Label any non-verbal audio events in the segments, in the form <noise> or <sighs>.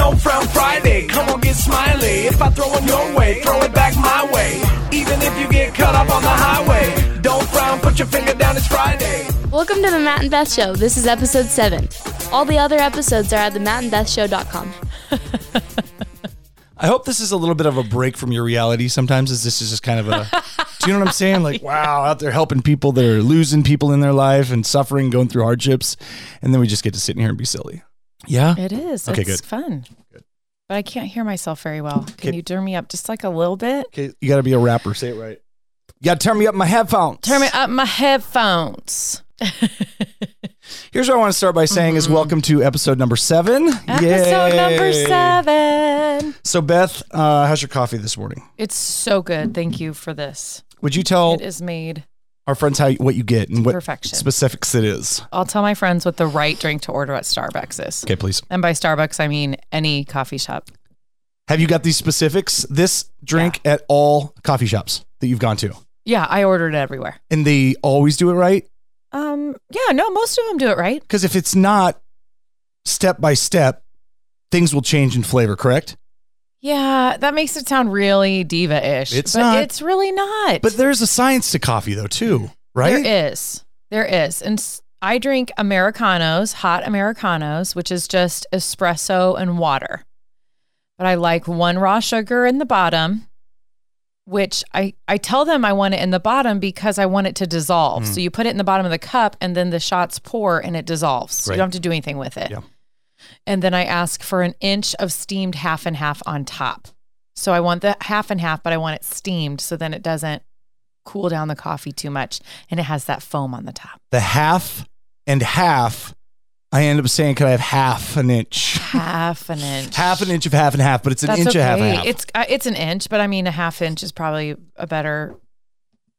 No Frown Friday, come on get smiley. If I throw one your way, throw it back my way. Even if you get cut up on the highway, don't frown, put your finger down, it's Friday. Welcome to the Matt and Beth Show. This is episode 7. All the other episodes are at the mattandbethshow.com. <laughs> I hope this is a little bit of a break from your reality. Sometimes is this is just kind of a. do you know what I'm saying? Like, <laughs> wow, out there helping people that are losing people in their life and suffering, going through hardships, and then we just get to sit in here and be silly. Yeah. It is. Okay, it's good. fun. But I can't hear myself very well. Can Okay. you turn me up just like a little bit? Okay, you got to be a rapper. Say it right. You got to turn me up my headphones. Turn me up my headphones. <laughs> Here's what I want to start by saying is welcome to episode number seven. Mm-hmm. Episode number seven. So Beth, uh, how's your coffee this morning? It's so good. Thank you for this. Would you tell It is made. Our friends how what you get and what Perfection. specifics it is? I'll tell my friends what the right drink to order at Starbucks is. Okay, please. And by Starbucks, I mean any coffee shop. Have you got these specifics? This drink at all coffee shops that you've gone to, Yeah, I ordered it everywhere. and they always do it right. Um, yeah, no, most of them do it right. Because if it's not step by step, things will change in flavor. Correct? Yeah, that makes it sound really diva-ish. It's but not. It's really not. But there's a science to coffee, though, too. Right? There is. There is. And I drink Americanos, hot Americanos, which is just espresso and water. But I like one raw sugar in the bottom, which I, I tell them I want it in the bottom because I want it to dissolve. Mm. So you put it in the bottom of the cup and then the shots pour and it dissolves. So Right. you don't have to do anything with it. Yeah. And then I ask for an inch of steamed half and half on top. So I want the half and half, but I want it steamed so then it doesn't cool down the coffee too much and it has that foam on the top. the half and half. I end up saying, "Could I have half an inch? Half an <laughs> inch. half an inch of half and half?" But it's an That's inch okay. of half and half. It's uh, it's an inch, but I mean a half inch is probably a better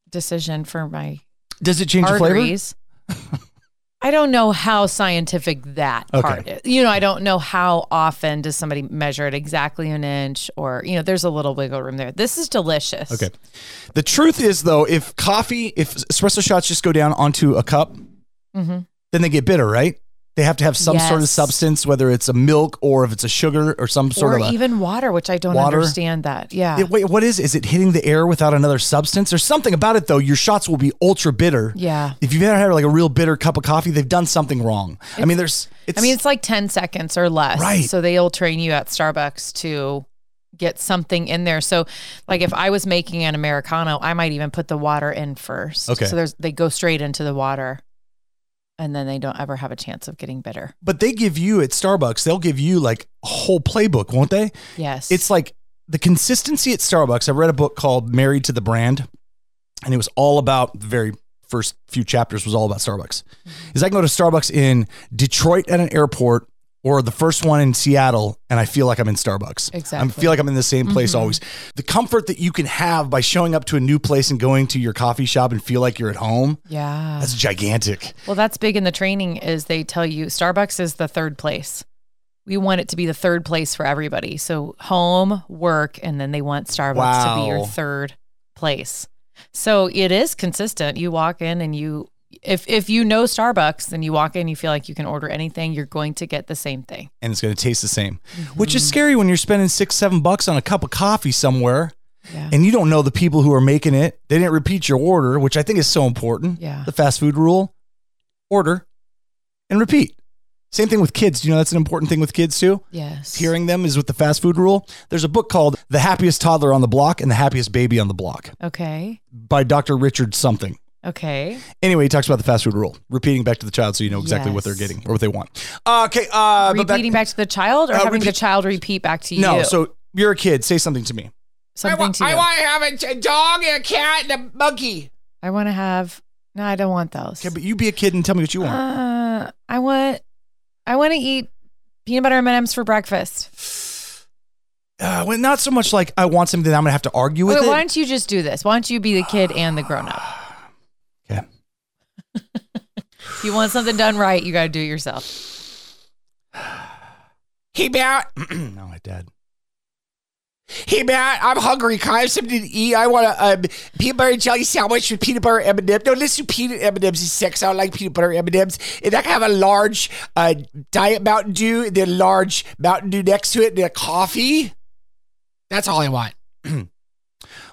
decision for my Does it change the flavor? <laughs> I don't know how scientific that Okay. part is. You know, I don't know how often does somebody measure it exactly an inch or, you know, there's a little wiggle room there. This is delicious. Okay. The truth is, though, if coffee, if espresso shots just go down onto a cup, Mhm. then they get bitter, right? They have to have some sort of substance, whether it's a milk or if it's a sugar or some sort Or of a. even water, which I don't Water? understand that. Yeah. Yeah, wait, what is? Is it hitting the air without another substance? There's something about it though. Your shots will be ultra bitter. yeah. If you've ever had like a real bitter cup of coffee, they've done something wrong. I mean, there's. It's, I mean, it's like 10 seconds or less. Right. So they'll train you at Starbucks to get something in there. So like if I was making an Americano, I might even put the water in first. Okay. So there's they go straight into the water and then they don't ever have a chance of getting bitter. but they give you at Starbucks, they'll give you like a whole playbook, won't they? Yes. It's like the consistency at Starbucks. I read a book called Married to the Brand, and it was all about the very first few chapters was all about Starbucks. Mm-hmm. Is I can go to Starbucks in Detroit at an airport or the first one in Seattle, and I feel like I'm in Starbucks. Exactly. I feel like I'm in the same place mm-hmm. always. The comfort that you can have by showing up to a new place and going to your coffee shop and feel like you're at home. yeah. That's gigantic. Well, that's big in the training is they tell you Starbucks is the third place. We want it to be the third place for everybody. So home, work, and then they want Starbucks to be your third place. So it is consistent. You walk in and you if if you know Starbucks, then you walk in, you feel like you can order anything, you're going to get the same thing. And it's going to taste the same, mm-hmm. which is scary when you're spending six, seven bucks on a cup of coffee somewhere Yeah. and you don't know the people who are making it. They didn't repeat your order, which I think is so important. Yeah. The fast food rule order and repeat. Same thing with kids. Do you know that's an important thing with kids too? Yes. Hearing them is with the fast food rule. There's a book called The Happiest Toddler on the Block and the Happiest Baby on the Block Okay. by Dr. Richard something. Okay. Anyway, he talks about the fast food rule, repeating back to the child so you know exactly what they're getting or what they want. Uh, okay. Uh, Repeating back, to the child or Uh, having the child repeat back to you? No, so you're a kid. Say something to me. something to you. I want to have a, a dog, and a cat, and a monkey. I want to have no, I don't want those. Okay, but you be a kid and tell me what you want. Uh, I want, I want to eat peanut butter M and M's for breakfast. <sighs> Uh, well, not so much like I want something that I'm gonna have to argue with Wait, it. why don't you just do this? Why don't you be the kid and the grown up? Okay. If you want something done right, you got to do it yourself. <sighs> He bow. <clears throat> no, my dad. Hey man, I'm hungry. Can I have something to eat? I want a um, peanut butter and jelly sandwich with peanut butter M and M's. No, let's do peanut M and M's. Is six. I don't like peanut butter M and M's. And I can have a large uh, diet Mountain Dew, and then a large Mountain Dew next to it, and a coffee. That's all I want. <clears throat>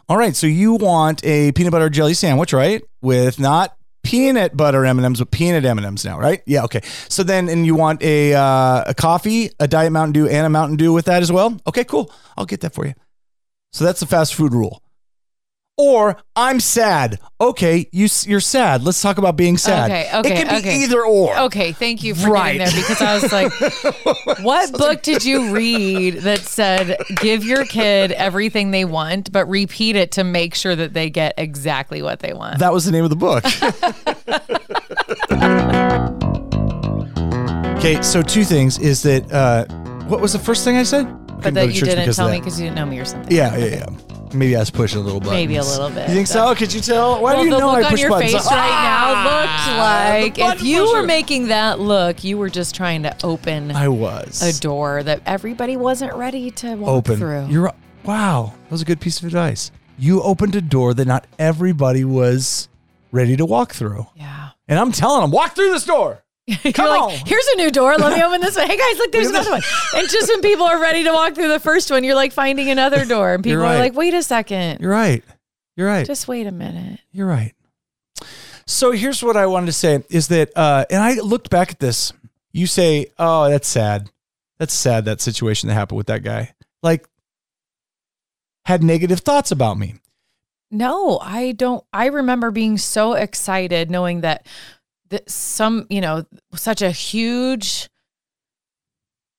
All right, so you want a peanut butter jelly sandwich, right? With not peanut butter M&Ms, with peanut M&Ms now, right? Yeah, okay. So then, and you want a uh, a coffee, a diet Mountain Dew, and a Mountain Dew with that as well? Okay, cool. I'll get that for you. So that's the fast food rule. Or I'm sad. Okay, you you're sad. Let's talk about being sad. Okay, okay, It can be okay. either or. Okay, thank you for Right. getting there because I was <laughs> like, what book did you read that said give your kid everything they want, but repeat it to make sure that they get exactly what they want? That was the name of the book. <laughs> <laughs> okay, so two things is that uh, what was the first thing I said? but that you didn't tell me because you didn't know me or something. Yeah, yeah, yeah. Maybe I was pushing a little button. Maybe a little bit. You think so? Could you tell? Why Well, do you the know look I on push your buttons? face right now looked ah, like if button you were pusher. making that look, you were just trying to open I was a door that everybody wasn't ready to walk open. through. You're wow. That was a good piece of advice. You opened a door that not everybody was ready to walk through, yeah. and I'm telling them, walk through this door. <laughs> You're Come like, on. here's a new door. Let me <laughs> open this one. Hey guys, look, there's another one. And just when people are ready to walk through the first one, you're like finding another door. And people You're like, wait a second. You're right. You're right. Just wait a minute. You're right. So here's what I wanted to say is that, uh, and I looked back at this. You say, "Oh, that's sad. That's sad. That situation that happened with that guy." Like, had negative thoughts about me. No, I don't. I remember being so excited knowing that, that some, you know, such a huge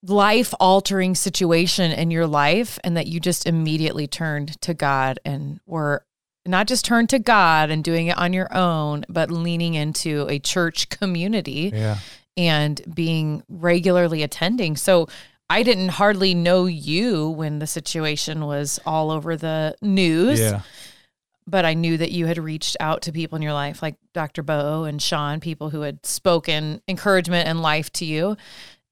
life altering situation in your life and that you just immediately turned to God and were not just turned to God and doing it on your own, but leaning into a church community Yeah. and being regularly attending. So I didn't hardly know you when the situation was all over the news Yeah. But I knew that you had reached out to people in your life, like Dr. Bo and Sean, people who had spoken encouragement and life to you.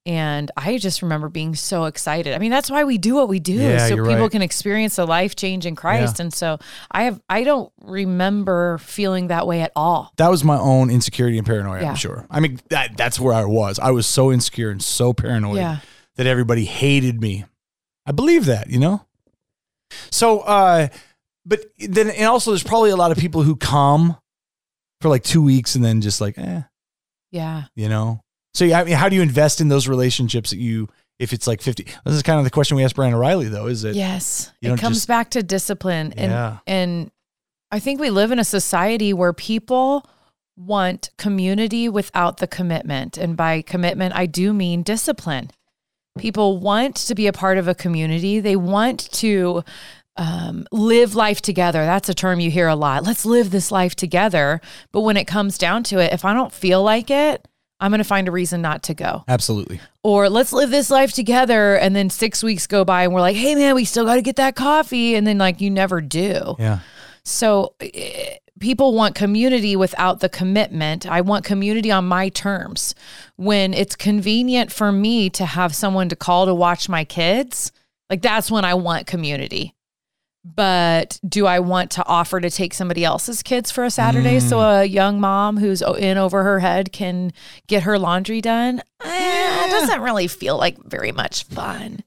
And I just remember being so excited. I mean, that's why we do what we do, Yeah, so people right. can experience the life change in Christ. And so I have, I don't remember feeling that way at all. That was my own insecurity and paranoia. Yeah. I'm sure. I mean, that that's where I was. I was so insecure and so paranoid Yeah. that everybody hated me. I believe that, you know. So, uh, but then, and also, there's probably a lot of people who come for like two weeks and then just like, eh, Yeah. you know. So, yeah, I mean, how do you invest in those relationships that you, if it's like 50? This is kind of the question we asked Brian O'Reilly, though, is it? Yes. It comes just- back to discipline. And Yeah. and I think we live in a society where people want community without the commitment. And by commitment, I do mean discipline. People want to be a part of a community. They want to um, live life together. That's a term you hear a lot. Let's live this life together. But when it comes down to it, if I don't feel like it, I'm going to find a reason not to go Absolutely. or let's live this life together and then 6 weeks go by and we're like hey man we still got to get that coffee and then like you never do Yeah. so eh, people want community without the commitment i want community on my terms when it's convenient for me to have someone to call to watch my kids like that's when i want community but do I want to offer to take somebody else's kids for a Saturday so a young mom who's in over her head can get her laundry done? Eh, it doesn't really feel like very much fun.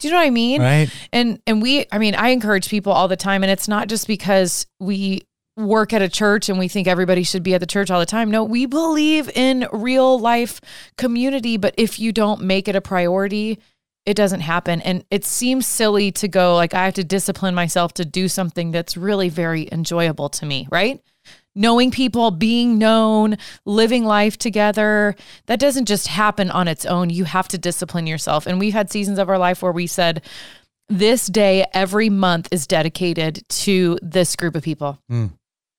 Do you know what I mean? Right. And and we I mean, I encourage people all the time and it's not just because we work at a church and we think everybody should be at the church all the time. No, we believe in real life community, but if you don't make it a priority, it doesn't happen. And it seems silly to go like I have to discipline myself to do something that's really very enjoyable to me, right? Knowing people, being known, living life together, that doesn't just happen on its own. You have to discipline yourself. And we've had seasons of our life where we said, this day every month is dedicated to this group of people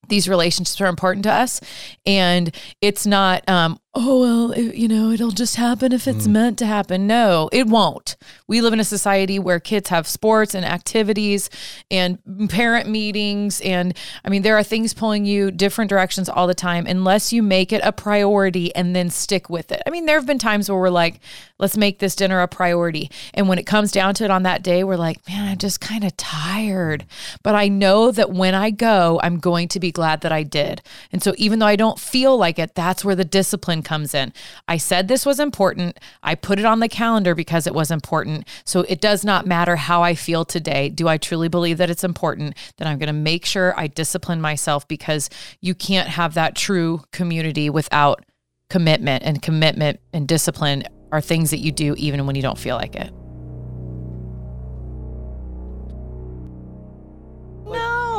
these relationships are important to us and it's not um oh well it, you know it'll just happen if it's hmm. meant to happen. No it won't. We live in a society where kids have sports and activities and parent meetings. And i mean there are things pulling you different directions all the time unless you make it a priority and then stick with it. I mean there have been times where we're like let's make this dinner a priority. And when it comes down to it on that day we're like man i'm just kind of tired. But i know that when i go i'm going to be glad that i did. And so even though i don't feel like it that's where the discipline comes in. I said this was important. I put it on the calendar because it was important. So it does not matter how I feel today. Do I truly believe that it's important? Then I'm going to make sure I discipline myself because you can't have that true community without commitment, and commitment and discipline are things that you do even when you don't feel like it.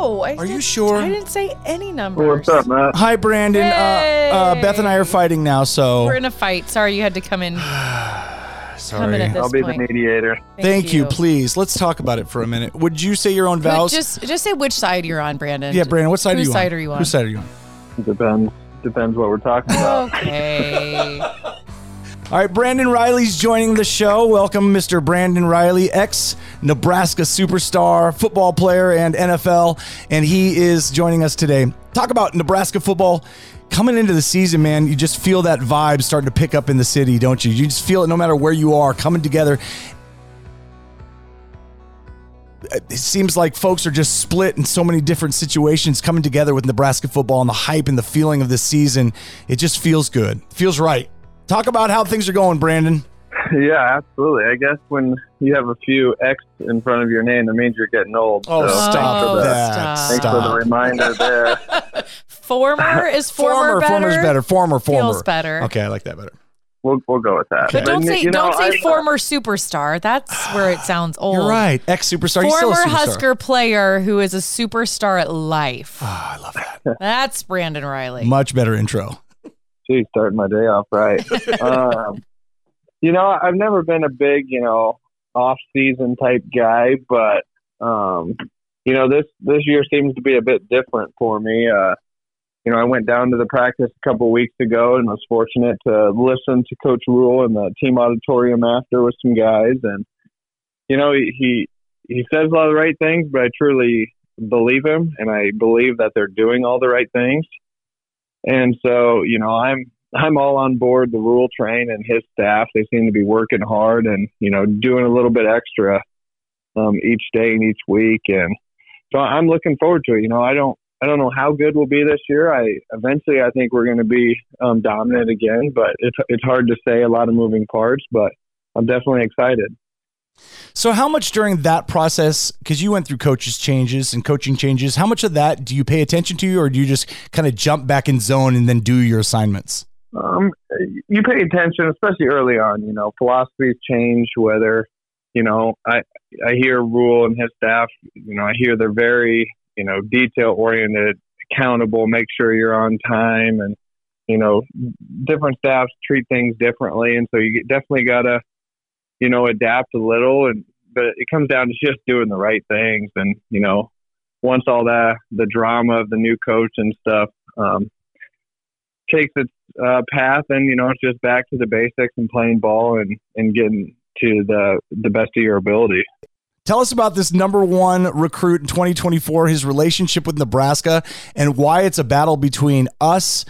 No, I Are you sure? I didn't say any numbers. What's up, Matt? Hi, Brandon. Uh, uh, Beth and I are fighting now, so We're in a fight. Sorry, you had to come in. <sighs> Come in sorry. this I'll be point. the mediator. Thank, you. Please, let's talk about it for a minute. Would you say your own But vows? Just just say which side you're on, Brandon. yeah, Brandon. What side Whose are you side on? are you on? Whose side are you on? Depends. Depends what we're talking about. Okay. <laughs> All right, Brandon Reilly's joining the show. Welcome, Mr. Brandon Reilly, ex Nebraska superstar, football player, and NFL. And he is joining us today. Talk about Nebraska football. Coming into the season, man, you just feel that vibe starting to pick up in the city, don't you? You just feel it no matter where you are, coming together. It seems like folks are just split in so many different situations coming together with Nebraska football and the hype and the feeling of this season. It just feels good. Feels right. Talk about how things are going, Brandon. <laughs> yeah, absolutely. I guess when you have a few X in front of your name, that means you're getting old. Oh, So stop Oh, that. stop. Thanks for the reminder there. <laughs> Former is former, better. former's better. Former, former. Feels better. Okay, I like that better. We'll, we'll go with that. But don't you say know, don't say I- former superstar. That's where it sounds <sighs> old. You're right. Ex superstar. He's still a Former superstar. Husker player who is a superstar at life. Ah, I love that. That's Brandon Reilly. Much better intro. Geez, starting my day off right. <laughs> um, you know, I've never been a big, you know, off-season type guy, but um, you know, this this year seems to be a bit different for me. Uh, you know, I went down to the practice a couple weeks ago and was fortunate to listen to Coach Rhule in the team auditorium after with some guys, and you know, he he, he says a lot of the right things, but I truly believe him, and I believe that they're doing all the right things. And so, you know, I'm I'm all on board the Rhule train and his staff. They seem to be working hard and you know doing a little bit extra um, each day and each week. And so I'm looking forward to it. You know, I don't I don't know how good we'll be this year. I eventually I think we're going to be um, dominant again, but it's it's hard to say. A lot of moving parts, but I'm definitely excited. So, how much during that process, because you went through coaches changes and coaching changes, how much of that do you pay attention to, or do you just kind of jump back in zone and then do your assignments? Um, you pay attention, especially early on. You know, philosophies change. Whether you know, I I hear Rhule and his staff. You know, I hear they're very you know detail oriented, accountable. Make sure you're on time, and you know, different staffs treat things differently, and so you definitely gotta you know adapt a little. And but it comes down to just doing the right things, and you know, once all that the drama of the new coach and stuff. Um, takes its uh, path, and you know it's just back to the basics and playing ball and and getting to the the best of your ability. Tell us about this number one recruit in 2024, his relationship with Nebraska, and why it's a battle between us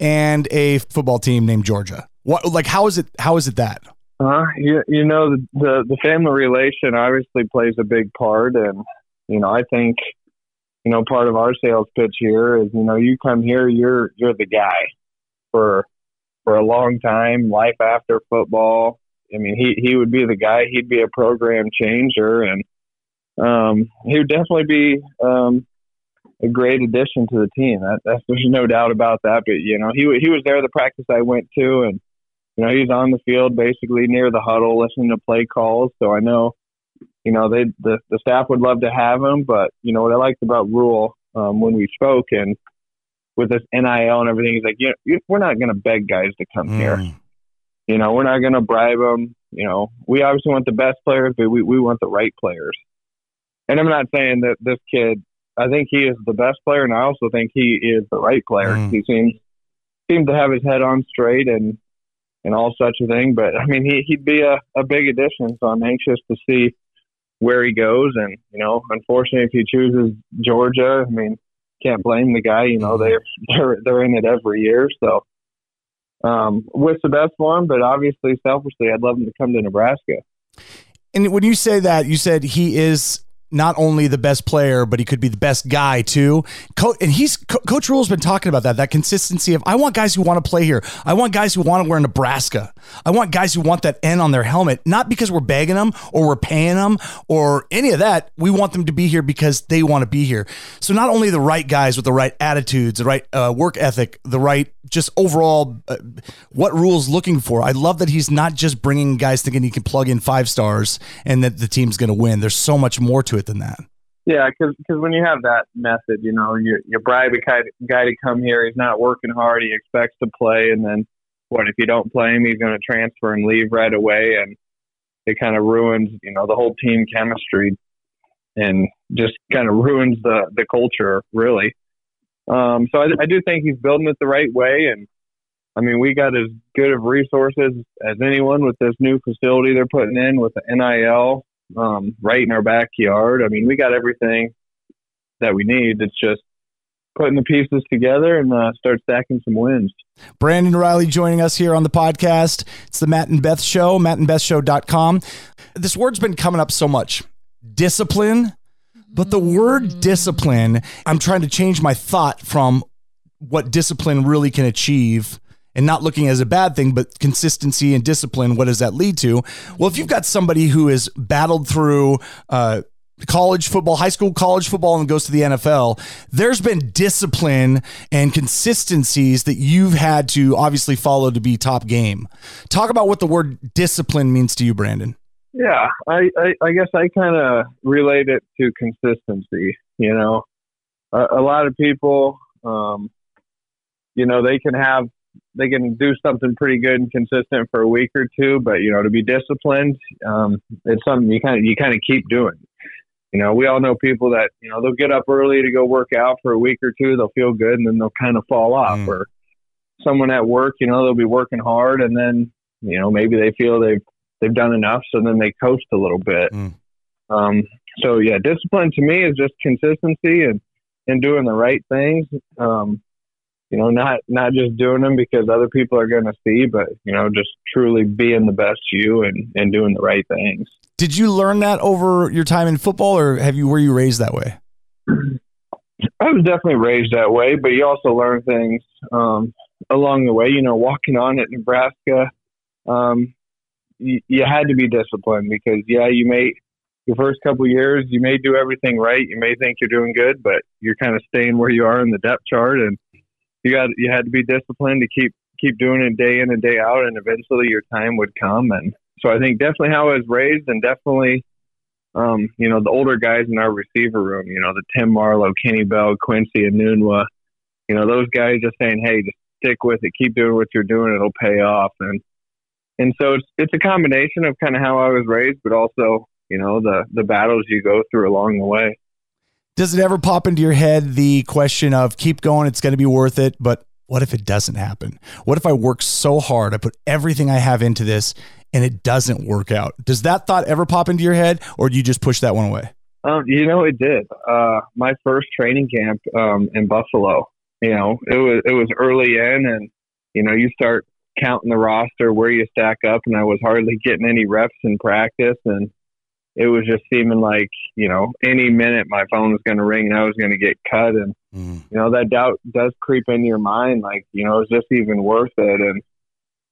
and a football team named Georgia. What, like, how is it? How is it that? Uh, you, you know the, the the family relation obviously plays a big part, and you know I think you know part of our sales pitch here is you know you come here you're you're the guy for for a long time, life after football. I mean he he would be the guy. He'd be a program changer, and um, he would definitely be um, a great addition to the team. That, that's there's no doubt about that. But you know he he was there the practice I went to, and you know, he's on the field basically near the huddle listening to play calls. So I know, you know, they the, the staff would love to have him, but you know what I liked about Rhule um, when we spoke and with this NIL and everything, he's like, you know, we're not going to beg guys to come here. Mm. You know, we're not going to bribe them. You know, we obviously want the best players, but we we want the right players. And I'm not saying that this kid. I think he is the best player, and I also think he is the right player. Mm. He seems seems to have his head on straight and and all such a thing. But I mean, he he'd be a, a big addition. So I'm anxious to see where he goes. And you know, unfortunately, if he chooses Georgia, I mean, can't blame the guy. You know, they're <laughs> they're they're in it every year. So um, wish the best for him, but obviously, selfishly, I'd love him to come to Nebraska. And when you say that, you said he is not only the best player, but he could be the best guy too. Co- and he's Co- Coach Rhule's been talking about that, that consistency of I want guys who want to play here. I want guys who want to wear Nebraska. I want guys who want that N on their helmet, not because we're begging them or we're paying them or any of that. We want them to be here because they want to be here. So not only the right guys with the right attitudes, the right uh, work ethic, the right just overall uh, what Rhule's looking for. I love that he's not just bringing guys thinking he can plug in five stars and that the team's going to win. There's so much more to it than that. Yeah, because when you have that method, you know, you you bribe a guy, guy to come here. He's not working hard. He expects to play, and then what if you don't play him? He's going to transfer and leave right away, and it kind of ruins you know the whole team chemistry, and just kind of ruins the the culture really. Um, so I, I do think he's building it the right way, and I mean we got as good of resources as anyone with this new facility they're putting in with the NIL um, right in our backyard. I mean, we got everything that we need. It's just putting the pieces together and uh, start stacking some wins. Brandon Reilly joining us here on the podcast. It's the Matt and Beth Show, mattandbethshow.com. This word's been coming up so much discipline. But the word discipline, I'm trying to change my thought from what discipline really can achieve and not looking as a bad thing, but consistency and discipline. What does that lead to? Well, if you've got somebody who has battled through, uh, college football, high school college football, and goes to the NFL, there's been discipline and consistencies that you've had to obviously follow to be top game. Talk about what the word discipline means to you, Brandon. Yeah, I, I, I guess I kind of relate it to consistency. You know, a, a lot of people, um, you know, they can have they can do something pretty good and consistent for a week or two, but you know, to be disciplined, um, it's something you kind of you kind of keep doing. You know, we all know people that you know they'll get up early to go work out for a week or two, they'll feel good, and then they'll kind of fall off. Mm. Or someone at work, you know, they'll be working hard, and then you know maybe they feel they've they've done enough, so then they coast a little bit. Mm. Um, so yeah, discipline to me is just consistency and and doing the right things. Um, you know, not not just doing them because other people are going to see, but you know, just truly being the best you and and doing the right things. Did you learn that over your time in football, or have you were you raised that way? I was definitely raised that way, but you also learn things um, along the way. You know, walking on at Nebraska, um, you, you had to be disciplined because, yeah, you may your first couple years you may do everything right. You may think you're doing good, but you're kind of staying where you are in the depth chart, and you got you had to be disciplined to keep keep doing it day in and day out, and eventually your time would come. And so I think definitely how I was raised, and definitely um, you know, the older guys in our receiver room, you know, the Tim Marlowe, Kenny Bell, Quincy, Enunwa, you know, those guys just saying, hey, just stick with it, keep doing what you're doing, it'll pay off. And and so it's it's a combination of kind of how I was raised, but also, you know, the the battles you go through along the way. Does it ever pop into your head the question of keep going, it's going to be worth it, but what if it doesn't happen? What if I work so hard, I put everything I have into this and it doesn't work out? Does that thought ever pop into your head or do you just push that one away? Um, you know, it did. Uh, my first training camp um, in Buffalo, you know, it was it was early in, and you know, you start counting the roster where you stack up, and I was hardly getting any reps in practice, and it was just seeming like you know any minute my phone was going to ring and I was going to get cut, and Mm. you know that doubt does creep into your mind, like you know, is this even worth it? And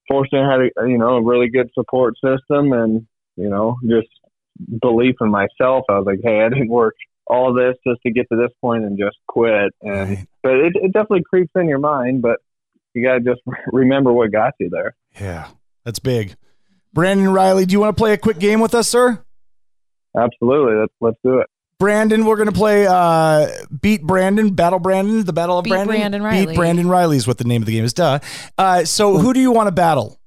fortunately, I had a you know a really good support system, and you know, just belief in myself. I was like, hey, I didn't work all this just to get to this point and just quit. And Right. but it, it definitely creeps in your mind, but you got to just <laughs> remember what got you there. Yeah, that's big. Brandon Reilly, do you want to play a quick game with us, sir? Absolutely, let's let's do it. Brandon, we're going to play uh, Beat Brandon, Battle Brandon, the Battle of Beat Brandon. Brandon Reilly. Beat Brandon Reilly is what the name of the game is. Duh. Uh, so, who do you want to battle?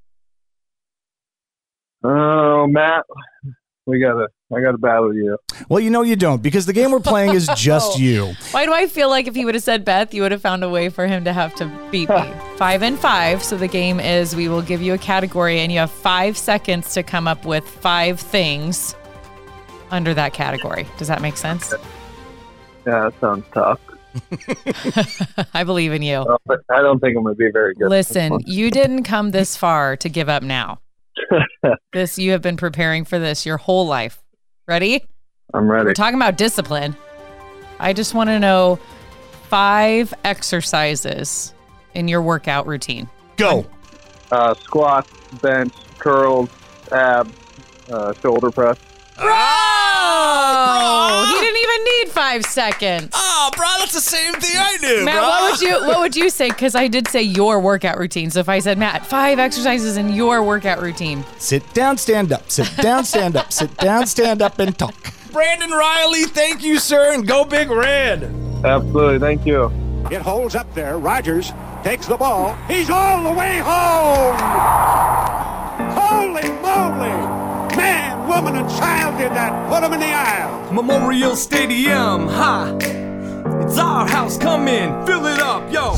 Oh, Matt, we gotta I gotta battle you. Well, you know you don't because the game we're playing is <laughs> just you. Why do I feel like if he would have said Beth, you would have found a way for him to have to beat me? <laughs> five and five. So the game is we will give you a category and you have five seconds to come up with five things under that category. Does that make sense? Yeah, that sounds tough. <laughs> I believe in you. But I don't think I'm gonna be very good. Listen, you didn't come this far to give up now. <laughs> this you have been preparing for this your whole life. Ready? I'm ready. We're talking about discipline. I just want to know five exercises in your workout routine. Go. Uh, squats, bench, curls, abs, uh, shoulder press. Oh, he didn't even need five seconds. Ah, oh, bro, that's the same thing I do, Matt, what would you what would you say? Because I did say your workout routine. So if I said Matt, five exercises in your workout routine, Sit down, stand up. Sit down, stand up. Sit down, stand up, and talk. Brandon Reilly, thank you, sir, and go Big Red. Absolutely. Thank you. It holds up there. Rodgers takes the ball. He's all the way home. Holy moly. Man, woman, and child did that. Put him in the aisle. Memorial Stadium, ha! It's our house, come in, fill it up, yo!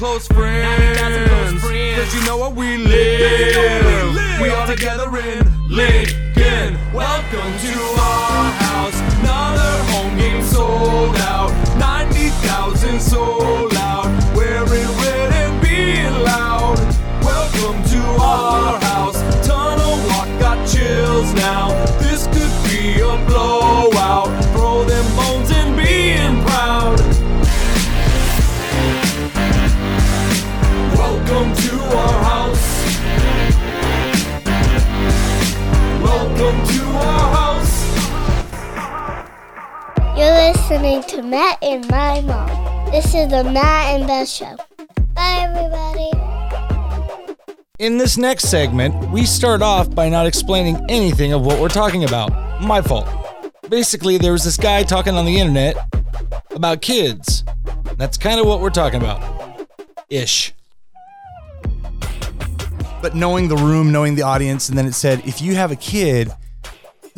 90,000 close friends. Cause you know what we live. We all together in Lincoln. Welcome to our house. Another home game sold out. 90,000 sold out. Wearing red and being loud. Welcome to our house. Tunnel walk got chills now. This could be a blowout. Listening to Matt and my mom. This is the Matt and Beth Show. Bye, everybody. In this next segment, we start off by not explaining anything of what we're talking about. My fault. Basically, there was this guy talking on the internet about kids. That's kind of what we're talking about. Ish. But knowing the room, knowing the audience, and then it said if you have a kid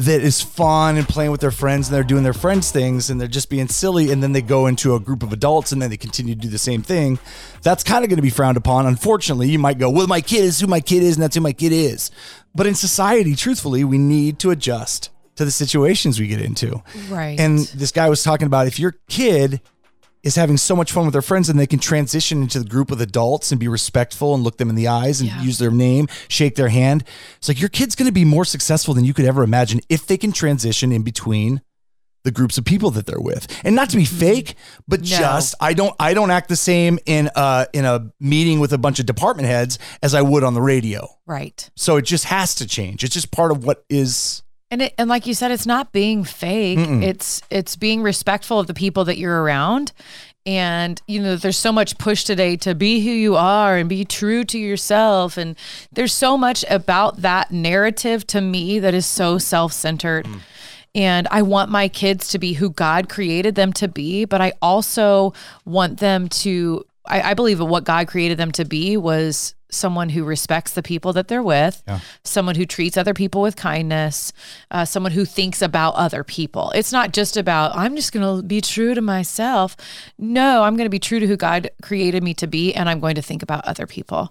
that is fun and playing with their friends and they're doing their friends things and they're just being silly and then they go into a group of adults and then they continue to do the same thing. That's kind of going to be frowned upon. Unfortunately you might go well my kid is who my kid is and that's who my kid is. But in society truthfully we need to adjust to the situations we get into. Right? and this guy was talking about if your kid is having so much fun with their friends and they can transition into the group of adults and be respectful and look them in the eyes and Yeah. use their name, shake their hand. It's like your kid's going to be more successful than you could ever imagine if they can transition in between the groups of people that they're with. And not to be fake, but Mm-hmm. No. just I don't I don't act the same in a in a meeting with a bunch of department heads as I would on the radio. right. So it just has to change. It's just part of what is And it, and like you said, it's not being fake. It's it's being respectful of the people that you're around. And you know, there's so much push today to be who you are and be true to yourself. And there's so much about that narrative to me that is so self-centered. Mm. And I want my kids to be who God created them to be, but I also want them to I, I believe what God created them to be was someone who respects the people that they're with, someone who treats other people with kindness, uh, someone who thinks about other people. It's not just about, I'm just going to be true to myself. No, I'm going to be true to who God created me to be, and I'm going to think about other people.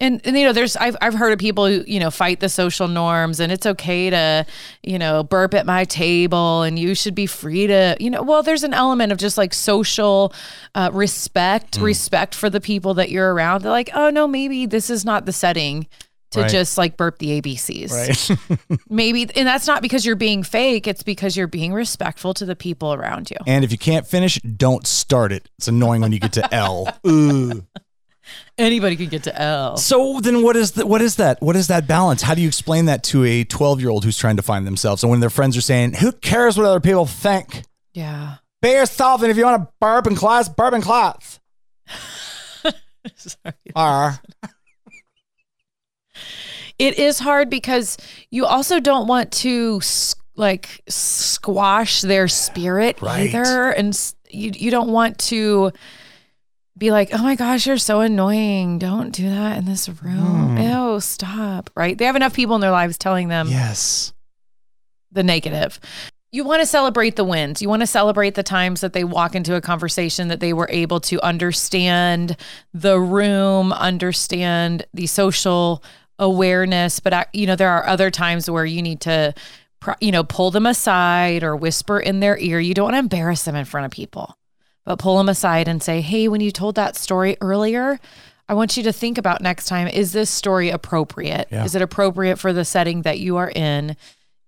And, and you know, there's, I've, I've heard of people who, you know, fight the social norms, and it's okay to, you know, burp at my table, and you should be free to, you know, well, there's an element of just like social uh, respect, respect for the people that you're around. They're like, oh, no, maybe this is not the setting to Right. just like burp the ABCs. right. <laughs> Maybe, and that's not because you're being fake. It's because you're being respectful to the people around you. and if you can't finish, don't start it. It's annoying when you get to L. <laughs> Ooh. Anybody can get to L. So then what is the, what is that? What is that balance? How do you explain that to a 12-year-old who's trying to find themselves and when their friends are saying, "Who cares what other people think? Yeah. Be yourself and if you want to burp in class, burp in class." <laughs> Sorry. Are It is hard because you also don't want to like squash their spirit Right. either, and you you don't want to be like, oh my gosh, you're so annoying. Don't do that in this room. Hmm. Ew, stop. Right? They have enough people in their lives telling them yes. the negative. You want to celebrate the wins. You want to celebrate the times that they walk into a conversation that they were able to understand the room, understand the social awareness. But, uh, you know, there are other times where you need to, you know, pull them aside or whisper in their ear. You don't want to embarrass them in front of people, but pull them aside and say, hey, when you told that story earlier, I want you to think about next time is this story appropriate? Yeah. Is it appropriate for the setting that you are in?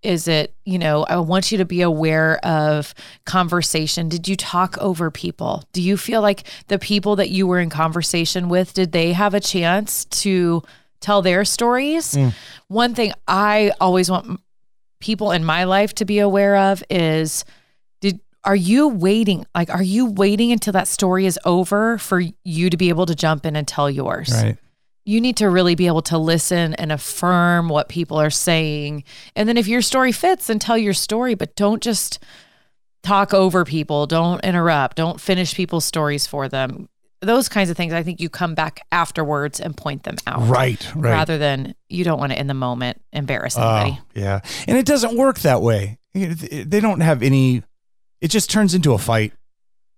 Is it, you know, I want you to be aware of conversation. Did you talk over people? Do you feel like the people that you were in conversation with, did they have a chance to tell their stories? Mm. One thing I always want people in my life to be aware of is did are you waiting like are you waiting until that story is over for you to be able to jump in and tell yours? Right. you need to really be able to listen and affirm what people are saying. And then if your story fits, then tell your story, but don't just talk over people. Don't interrupt. Don't finish people's stories for them. Those kinds of things, I think you come back afterwards and point them out. Right. Right. Rather than you don't want to in the moment embarrass oh, anybody. Oh, yeah. And it doesn't work that way. They don't have any, it just turns into a fight.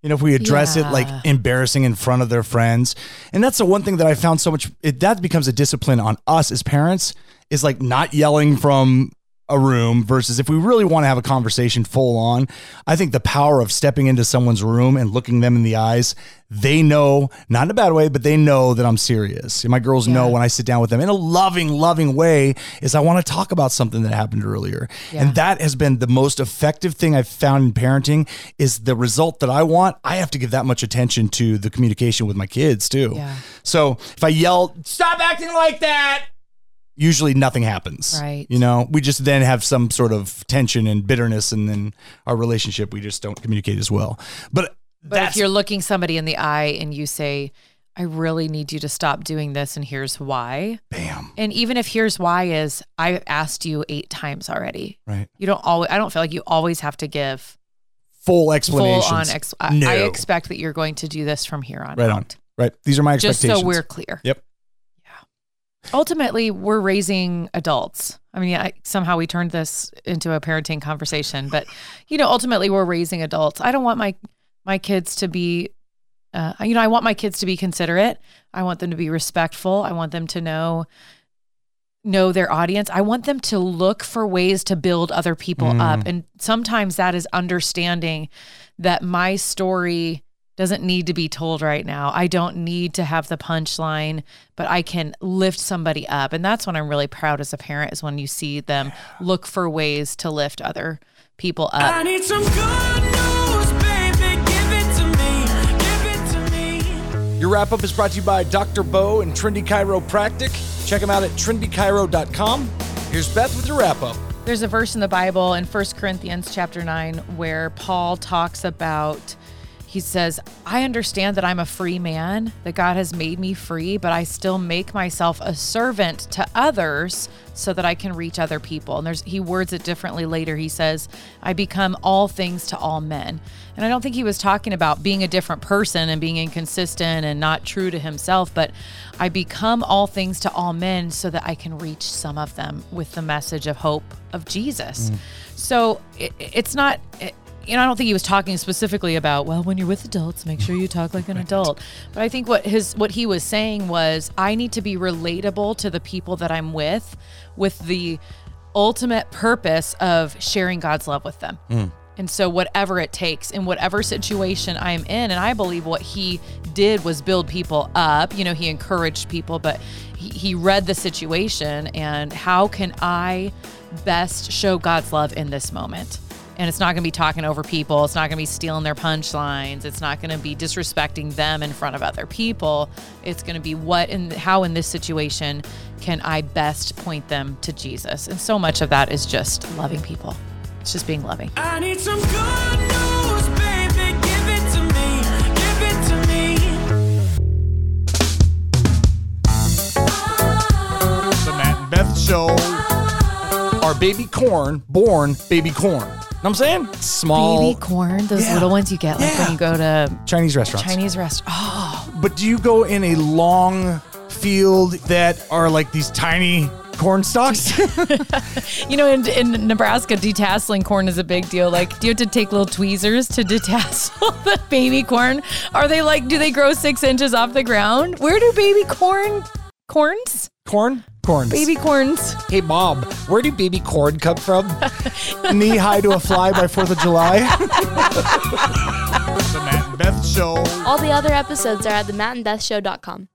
You know, if we address it like embarrassing in front of their friends. And that's the one thing that I found so much, it, that becomes a discipline on us as parents is like not yelling from a room versus if we really want to have a conversation full on. I think the power of stepping into someone's room and looking them in the eyes, they know, not in a bad way, but they know that I'm serious. And my girls know when I sit down with them in a loving, loving way is I want to talk about something that happened earlier. Yeah. And that has been the most effective thing I've found in parenting is the result that I want. I have to give that much attention to the communication with my kids too. Yeah. So if I yell, stop acting like that, usually nothing happens. Right. You know, we just then have some sort of tension and bitterness and then our relationship, we just don't communicate as well. But, But if you're looking somebody in the eye and you say, I really need you to stop doing this, and here's why. bam. And even if here's why is I've asked you eight times already. Right. You don't always I don't feel like you always have to give Full full on ex- I, no. I expect that you're going to do this from here on right on. out. Right. These are my expectations. Just so we're clear. Yep. Ultimately, we're raising adults. I mean, I, somehow we turned this into a parenting conversation, but you know, ultimately we're raising adults. I don't want my my kids to be uh, you know, I want my kids to be considerate. I want them to be respectful. I want them to know know their audience. I want them to look for ways to build other people up. And sometimes that is understanding that my story doesn't need to be told right now. I don't need to have the punchline, but I can lift somebody up. And that's when I'm really proud as a parent is when you see them look for ways to lift other people up. I need some good news, baby. Give it to me. Give it to me. Your wrap up is brought to you by Dr. Bo and Trendy Chiropractic. Check them out at trendychiro.com. Here's Beth with your wrap up. There's a verse in the Bible in 1 Corinthians chapter 9 where Paul talks about he says, "I understand that I'm a free man, that God has made me free, but I still make myself a servant to others so that I can reach other people." And there's he words it differently later. He says, "I become all things to all men." And I don't think he was talking about being a different person and being inconsistent and not true to himself, but I become all things to all men so that I can reach some of them with the message of hope of Jesus. Mm. So it, it's not, it, you know, I don't think he was talking specifically about, well, when you're with adults, make sure you talk like an adult. But I think what his what he was saying was I need to be relatable to the people that I'm with with the ultimate purpose of sharing God's love with them. Hmm. And so, whatever it takes in whatever situation I'm in, and I believe what he did was build people up. You know, he encouraged people, but he, he read the situation and how can I best show God's love in this moment? and it's not going to be talking over people. It's not going to be stealing their punchlines. It's not going to be disrespecting them in front of other people. It's going to be what and how in this situation can I best point them to Jesus? And so much of that is just loving people. It's just being loving. The Matt and Beth Show. Our baby corn, born baby corn. Know what I'm saying? Small Baby corn, those Yeah. little ones you get like Yeah. when you go to Chinese restaurants. Chinese restaurant. Oh, But do you go in a long field that are like these tiny corn stalks? <laughs> you know, in, in Nebraska, detasseling corn is a big deal. Like, do you have to take little tweezers to <laughs> detassel the baby corn? Are they like, do they grow six inches off the ground? Where do baby corn, corns, corn? Corns. baby corns? Hey, mom, where do baby corn come from? <laughs> knee high to a fly by 4th of July. <laughs> the Matt and Beth Show. All the other episodes are at themattandbethshow.com.